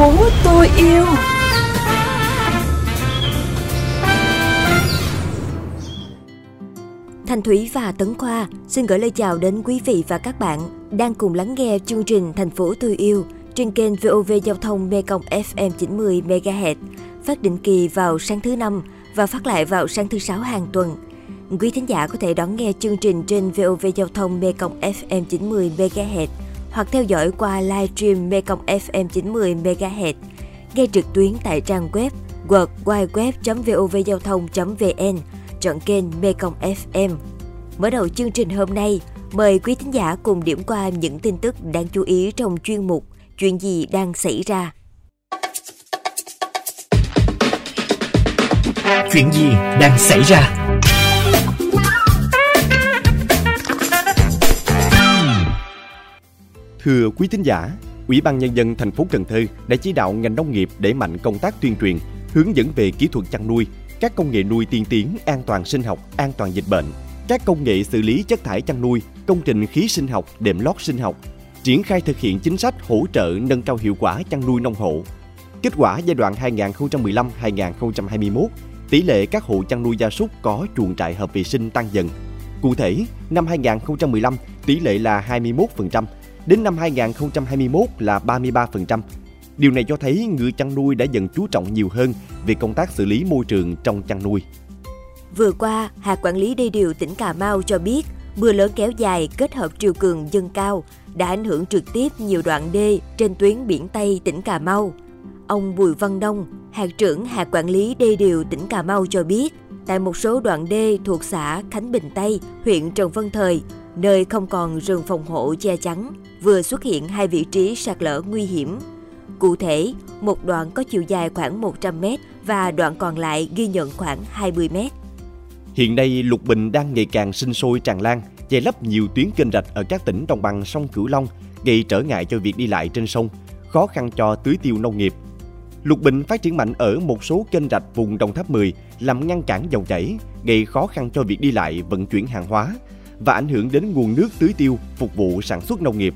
phố tôi yêu Thanh Thúy và Tấn Khoa xin gửi lời chào đến quý vị và các bạn đang cùng lắng nghe chương trình Thành phố tôi yêu trên kênh VOV Giao thông Mekong FM 90 MHz, phát định kỳ vào sáng thứ năm và phát lại vào sáng thứ sáu hàng tuần. Quý thính giả có thể đón nghe chương trình trên VOV Giao thông Mekong FM 90 MHz hoặc theo dõi qua livestream Mekong FM 90 MHz, nghe trực tuyến tại trang web www.vovgiao thông.vn, chọn kênh Mekong FM. Mở đầu chương trình hôm nay, mời quý thính giả cùng điểm qua những tin tức đáng chú ý trong chuyên mục Chuyện gì đang xảy ra. Chuyện gì đang xảy ra? Thưa quý thính giả, Ủy ban Nhân dân thành phố Cần Thơ đã chỉ đạo ngành nông nghiệp đẩy mạnh công tác tuyên truyền, hướng dẫn về kỹ thuật chăn nuôi, các công nghệ nuôi tiên tiến, an toàn sinh học, an toàn dịch bệnh, các công nghệ xử lý chất thải chăn nuôi, công trình khí sinh học, đệm lót sinh học, triển khai thực hiện chính sách hỗ trợ nâng cao hiệu quả chăn nuôi nông hộ. Kết quả giai đoạn 2015-2021, tỷ lệ các hộ chăn nuôi gia súc có chuồng trại hợp vệ sinh tăng dần. Cụ thể, năm 2015 tỷ lệ là 21%, đến năm 2021 là 33%. Điều này cho thấy người chăn nuôi đã dần chú trọng nhiều hơn về công tác xử lý môi trường trong chăn nuôi. Vừa qua, Hạt Quản lý Đê điều tỉnh Cà Mau cho biết, mưa lớn kéo dài kết hợp triều cường dâng cao đã ảnh hưởng trực tiếp nhiều đoạn đê trên tuyến biển Tây tỉnh Cà Mau. Ông Bùi Văn Đông, hạt trưởng hạt quản lý đê điều tỉnh Cà Mau cho biết, tại một số đoạn đê thuộc xã Khánh Bình Tây, huyện Trần Văn Thời, nơi không còn rừng phòng hộ che chắn, vừa xuất hiện hai vị trí sạt lở nguy hiểm. Cụ thể, một đoạn có chiều dài khoảng 100 m và đoạn còn lại ghi nhận khoảng 20 m. Hiện nay, lục bình đang ngày càng sinh sôi tràn lan, che lấp nhiều tuyến kênh rạch ở các tỉnh đồng bằng sông Cửu Long, gây trở ngại cho việc đi lại trên sông, khó khăn cho tưới tiêu nông nghiệp. Lục bình phát triển mạnh ở một số kênh rạch vùng Đồng Tháp 10 làm ngăn cản dòng chảy, gây khó khăn cho việc đi lại vận chuyển hàng hóa và ảnh hưởng đến nguồn nước tưới tiêu phục vụ sản xuất nông nghiệp.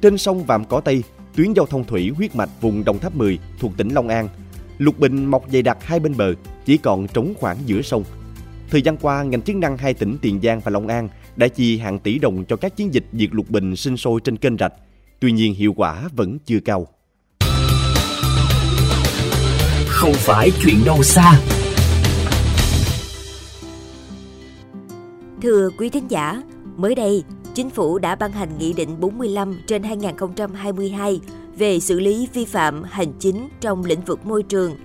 Trên sông Vàm Cỏ Tây, tuyến giao thông thủy huyết mạch vùng Đồng Tháp 10 thuộc tỉnh Long An, lục bình mọc dày đặc hai bên bờ, chỉ còn trống khoảng giữa sông. Thời gian qua, ngành chức năng hai tỉnh Tiền Giang và Long An đã chi hàng tỷ đồng cho các chiến dịch diệt lục bình sinh sôi trên kênh rạch. Tuy nhiên hiệu quả vẫn chưa cao. Không phải chuyện đâu xa. Thưa quý thính giả, mới đây, Chính phủ đã ban hành Nghị định 45 trên 2022 về xử lý vi phạm hành chính trong lĩnh vực môi trường.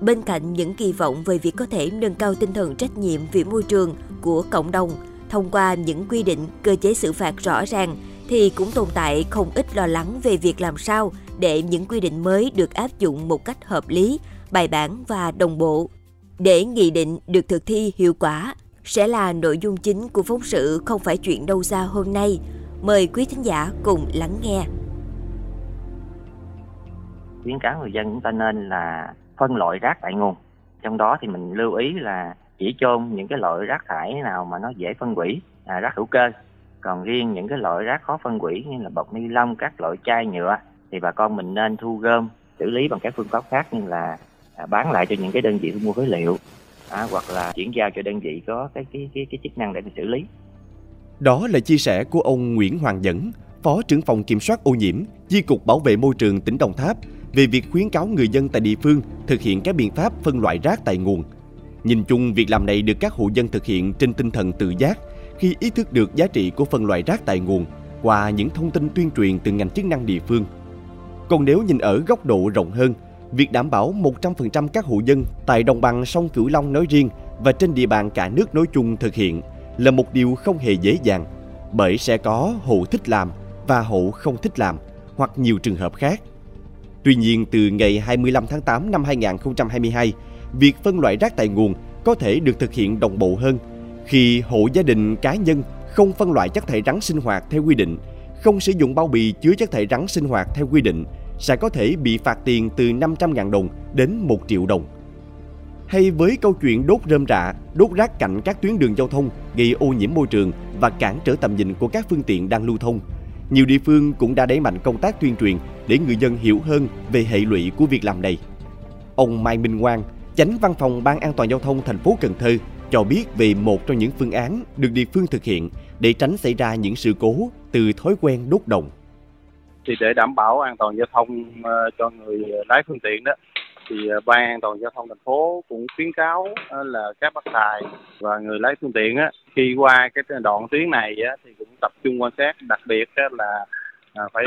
Bên cạnh những kỳ vọng về việc có thể nâng cao tinh thần trách nhiệm vì môi trường của cộng đồng thông qua những quy định cơ chế xử phạt rõ ràng thì cũng tồn tại không ít lo lắng về việc làm sao để những quy định mới được áp dụng một cách hợp lý, bài bản và đồng bộ. Để nghị định được thực thi hiệu quả, sẽ là nội dung chính của phóng sự không phải chuyện đâu xa hôm nay. Mời quý thính giả cùng lắng nghe. Khuyến cáo người dân chúng ta nên là phân loại rác tại nguồn. Trong đó thì mình lưu ý là chỉ chôn những cái loại rác thải nào mà nó dễ phân hủy, à, rác hữu cơ. Còn riêng những cái loại rác khó phân hủy như là bọc ni lông, các loại chai nhựa thì bà con mình nên thu gom, xử lý bằng các phương pháp khác như là à, bán lại cho những cái đơn vị thu mua phế liệu à, hoặc là chuyển giao cho đơn vị có cái cái cái, cái chức năng để xử lý. Đó là chia sẻ của ông Nguyễn Hoàng Dẫn, Phó trưởng phòng kiểm soát ô nhiễm, Chi cục Bảo vệ môi trường tỉnh Đồng Tháp về việc khuyến cáo người dân tại địa phương thực hiện các biện pháp phân loại rác tại nguồn. Nhìn chung, việc làm này được các hộ dân thực hiện trên tinh thần tự giác khi ý thức được giá trị của phân loại rác tại nguồn qua những thông tin tuyên truyền từ ngành chức năng địa phương. Còn nếu nhìn ở góc độ rộng hơn, việc đảm bảo 100% các hộ dân tại đồng bằng sông Cửu Long nói riêng và trên địa bàn cả nước nói chung thực hiện là một điều không hề dễ dàng, bởi sẽ có hộ thích làm và hộ không thích làm hoặc nhiều trường hợp khác. Tuy nhiên, từ ngày 25 tháng 8 năm 2022, việc phân loại rác tại nguồn có thể được thực hiện đồng bộ hơn khi hộ gia đình cá nhân không phân loại chất thải rắn sinh hoạt theo quy định, không sử dụng bao bì chứa chất thải rắn sinh hoạt theo quy định sẽ có thể bị phạt tiền từ 500.000 đồng đến 1 triệu đồng. Hay với câu chuyện đốt rơm rạ, đốt rác cạnh các tuyến đường giao thông gây ô nhiễm môi trường và cản trở tầm nhìn của các phương tiện đang lưu thông, nhiều địa phương cũng đã đẩy mạnh công tác tuyên truyền để người dân hiểu hơn về hệ lụy của việc làm này. Ông Mai Minh Quang, Chánh Văn phòng Ban An toàn giao thông thành phố Cần Thơ cho biết về một trong những phương án được địa phương thực hiện để tránh xảy ra những sự cố từ thói quen đốt đồng. Thì để đảm bảo an toàn giao thông ờ, cho người lái phương tiện đó, thì ờ, ban an toàn giao thông thành phố cũng khuyến cáo ờ, là các bác tài và người lái phương tiện á, khi qua cái đoạn tuyến này á, thì cũng tập trung quan sát, đặc biệt là phải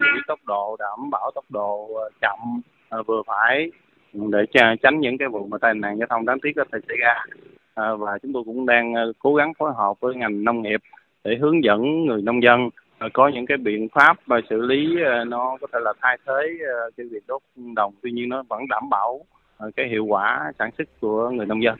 giữ tốc độ, đảm bảo tốc độ chậm vừa phải ừ, để tránh những cái vụ mà tai nạn giao thông đáng tiếc có thể xảy ra. Và chúng tôi cũng đang cố gắng phối hợp với ngành nông nghiệp để hướng dẫn người nông dân Ờ, có những cái biện pháp và xử lý ờ, nó có thể là thay thế cái việc đốt đồng tuy nhiên nó vẫn đảm bảo cái hiệu quả sản xuất của người nông dân.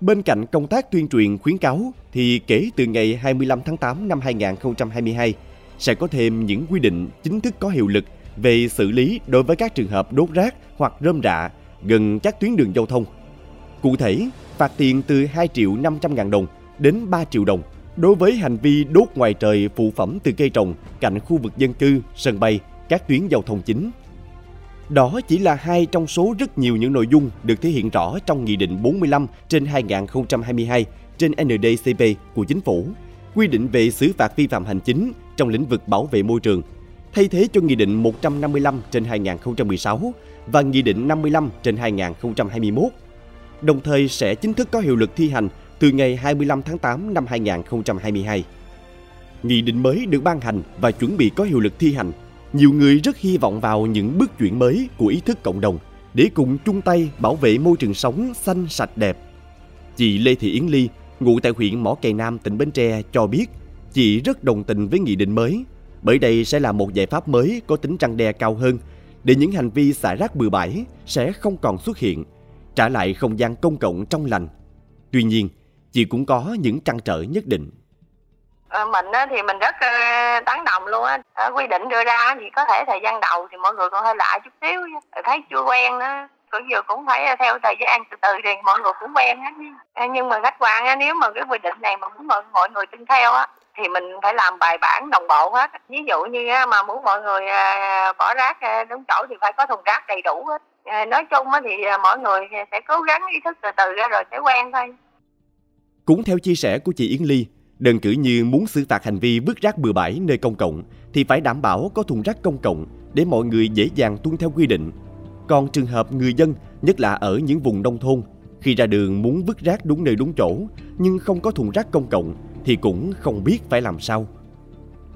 Bên cạnh công tác tuyên truyền khuyến cáo thì kể từ ngày 25 tháng 8 năm 2022 sẽ có thêm những quy định chính thức có hiệu lực về xử lý đối với các trường hợp đốt rác hoặc rơm rạ gần các tuyến đường giao thông. Cụ thể, phạt tiền từ 2 triệu 500 ngàn đồng đến 3 triệu đồng đối với hành vi đốt ngoài trời phụ phẩm từ cây trồng cạnh khu vực dân cư, sân bay, các tuyến giao thông chính. Đó chỉ là hai trong số rất nhiều những nội dung được thể hiện rõ trong Nghị định 45 trên 2022 trên NDCP của Chính phủ, quy định về xử phạt vi phạm hành chính trong lĩnh vực bảo vệ môi trường, thay thế cho Nghị định 155 trên 2016 và Nghị định 55 trên 2021 đồng thời sẽ chính thức có hiệu lực thi hành từ ngày 25 tháng 8 năm 2022. Nghị định mới được ban hành và chuẩn bị có hiệu lực thi hành. Nhiều người rất hy vọng vào những bước chuyển mới của ý thức cộng đồng để cùng chung tay bảo vệ môi trường sống xanh sạch đẹp. Chị Lê Thị Yến Ly, ngụ tại huyện Mỏ Cày Nam, tỉnh Bến Tre cho biết chị rất đồng tình với nghị định mới bởi đây sẽ là một giải pháp mới có tính răng đe cao hơn để những hành vi xả rác bừa bãi sẽ không còn xuất hiện trả lại không gian công cộng trong lành. Tuy nhiên, chị cũng có những trăn trở nhất định. Ờ, mình thì mình rất ờ, tán đồng luôn á. Ờ, quy định đưa ra thì có thể thời gian đầu thì mọi người còn hơi lạ chút xíu thấy chưa quen đó cũng giờ cũng phải theo thời gian từ từ thì mọi người cũng quen hết nhưng mà khách quan á, nếu mà cái quy định này mà muốn mọi, mọi người tin theo á thì mình phải làm bài bản đồng bộ hết. Ví dụ như mà muốn mọi người bỏ rác đúng chỗ thì phải có thùng rác đầy đủ hết. Nói chung thì mọi người sẽ cố gắng ý thức từ từ ra rồi sẽ quen thôi cũng theo chia sẻ của chị Yến Ly đơn cử như muốn xử phạt hành vi vứt rác bừa bãi nơi công cộng thì phải đảm bảo có thùng rác công cộng để mọi người dễ dàng tuân theo quy định còn trường hợp người dân nhất là ở những vùng nông thôn khi ra đường muốn vứt rác đúng nơi đúng chỗ nhưng không có thùng rác công cộng thì cũng không biết phải làm sao.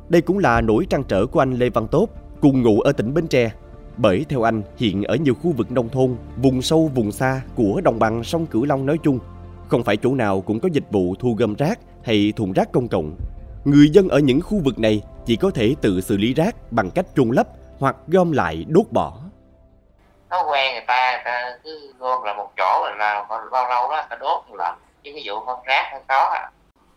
Đây cũng là nỗi trăn trở của anh Lê Văn Tốt, cùng ngụ ở tỉnh Bến Tre. Bởi theo anh, hiện ở nhiều khu vực nông thôn, vùng sâu vùng xa của đồng bằng sông Cửu Long nói chung, không phải chỗ nào cũng có dịch vụ thu gom rác hay thùng rác công cộng. Người dân ở những khu vực này chỉ có thể tự xử lý rác bằng cách chôn lấp hoặc gom lại đốt bỏ. Nó quen người ta, người ta cứ gom lại một chỗ rồi là bao lâu đó ta đốt một lần. Chứ ví dụ phân rác không có à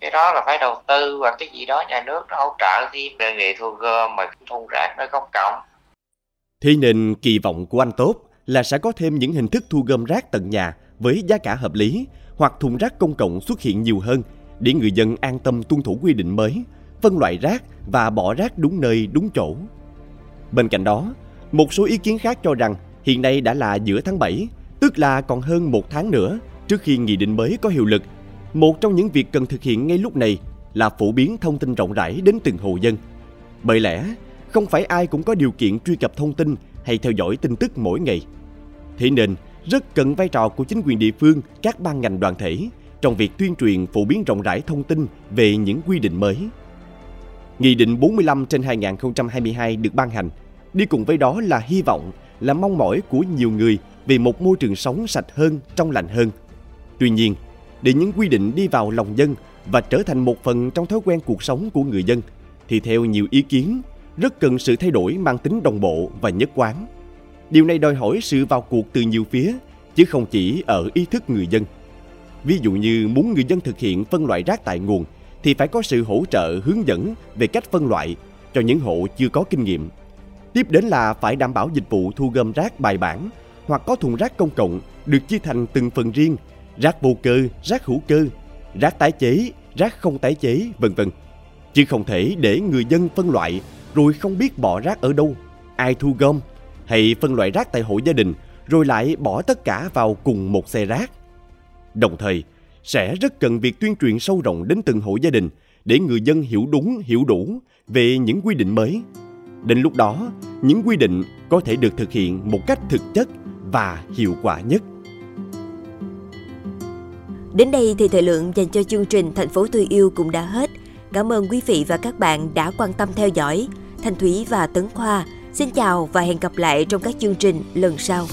cái đó là phải đầu tư và cái gì đó nhà nước nó hỗ trợ thêm đề nghị thu gom mà thùng rác nơi công cộng Thế nên kỳ vọng của anh Tốt là sẽ có thêm những hình thức thu gom rác tận nhà với giá cả hợp lý hoặc thùng rác công cộng xuất hiện nhiều hơn để người dân an tâm tuân thủ quy định mới, phân loại rác và bỏ rác đúng nơi đúng chỗ. Bên cạnh đó, một số ý kiến khác cho rằng hiện nay đã là giữa tháng 7, tức là còn hơn một tháng nữa trước khi nghị định mới có hiệu lực một trong những việc cần thực hiện ngay lúc này là phổ biến thông tin rộng rãi đến từng hộ dân. Bởi lẽ, không phải ai cũng có điều kiện truy cập thông tin hay theo dõi tin tức mỗi ngày. Thế nên, rất cần vai trò của chính quyền địa phương, các ban ngành đoàn thể trong việc tuyên truyền phổ biến rộng rãi thông tin về những quy định mới. Nghị định 45 trên 2022 được ban hành, đi cùng với đó là hy vọng, là mong mỏi của nhiều người về một môi trường sống sạch hơn, trong lành hơn. Tuy nhiên, để những quy định đi vào lòng dân và trở thành một phần trong thói quen cuộc sống của người dân thì theo nhiều ý kiến rất cần sự thay đổi mang tính đồng bộ và nhất quán. Điều này đòi hỏi sự vào cuộc từ nhiều phía chứ không chỉ ở ý thức người dân. Ví dụ như muốn người dân thực hiện phân loại rác tại nguồn thì phải có sự hỗ trợ hướng dẫn về cách phân loại cho những hộ chưa có kinh nghiệm. Tiếp đến là phải đảm bảo dịch vụ thu gom rác bài bản hoặc có thùng rác công cộng được chia thành từng phần riêng rác vô cơ, rác hữu cơ, rác tái chế, rác không tái chế, vân vân. chứ không thể để người dân phân loại rồi không biết bỏ rác ở đâu, ai thu gom hay phân loại rác tại hộ gia đình rồi lại bỏ tất cả vào cùng một xe rác. Đồng thời, sẽ rất cần việc tuyên truyền sâu rộng đến từng hộ gia đình để người dân hiểu đúng, hiểu đủ về những quy định mới. Đến lúc đó, những quy định có thể được thực hiện một cách thực chất và hiệu quả nhất. Đến đây thì thời lượng dành cho chương trình Thành phố tôi yêu cũng đã hết. Cảm ơn quý vị và các bạn đã quan tâm theo dõi. Thanh Thúy và Tấn Khoa xin chào và hẹn gặp lại trong các chương trình lần sau.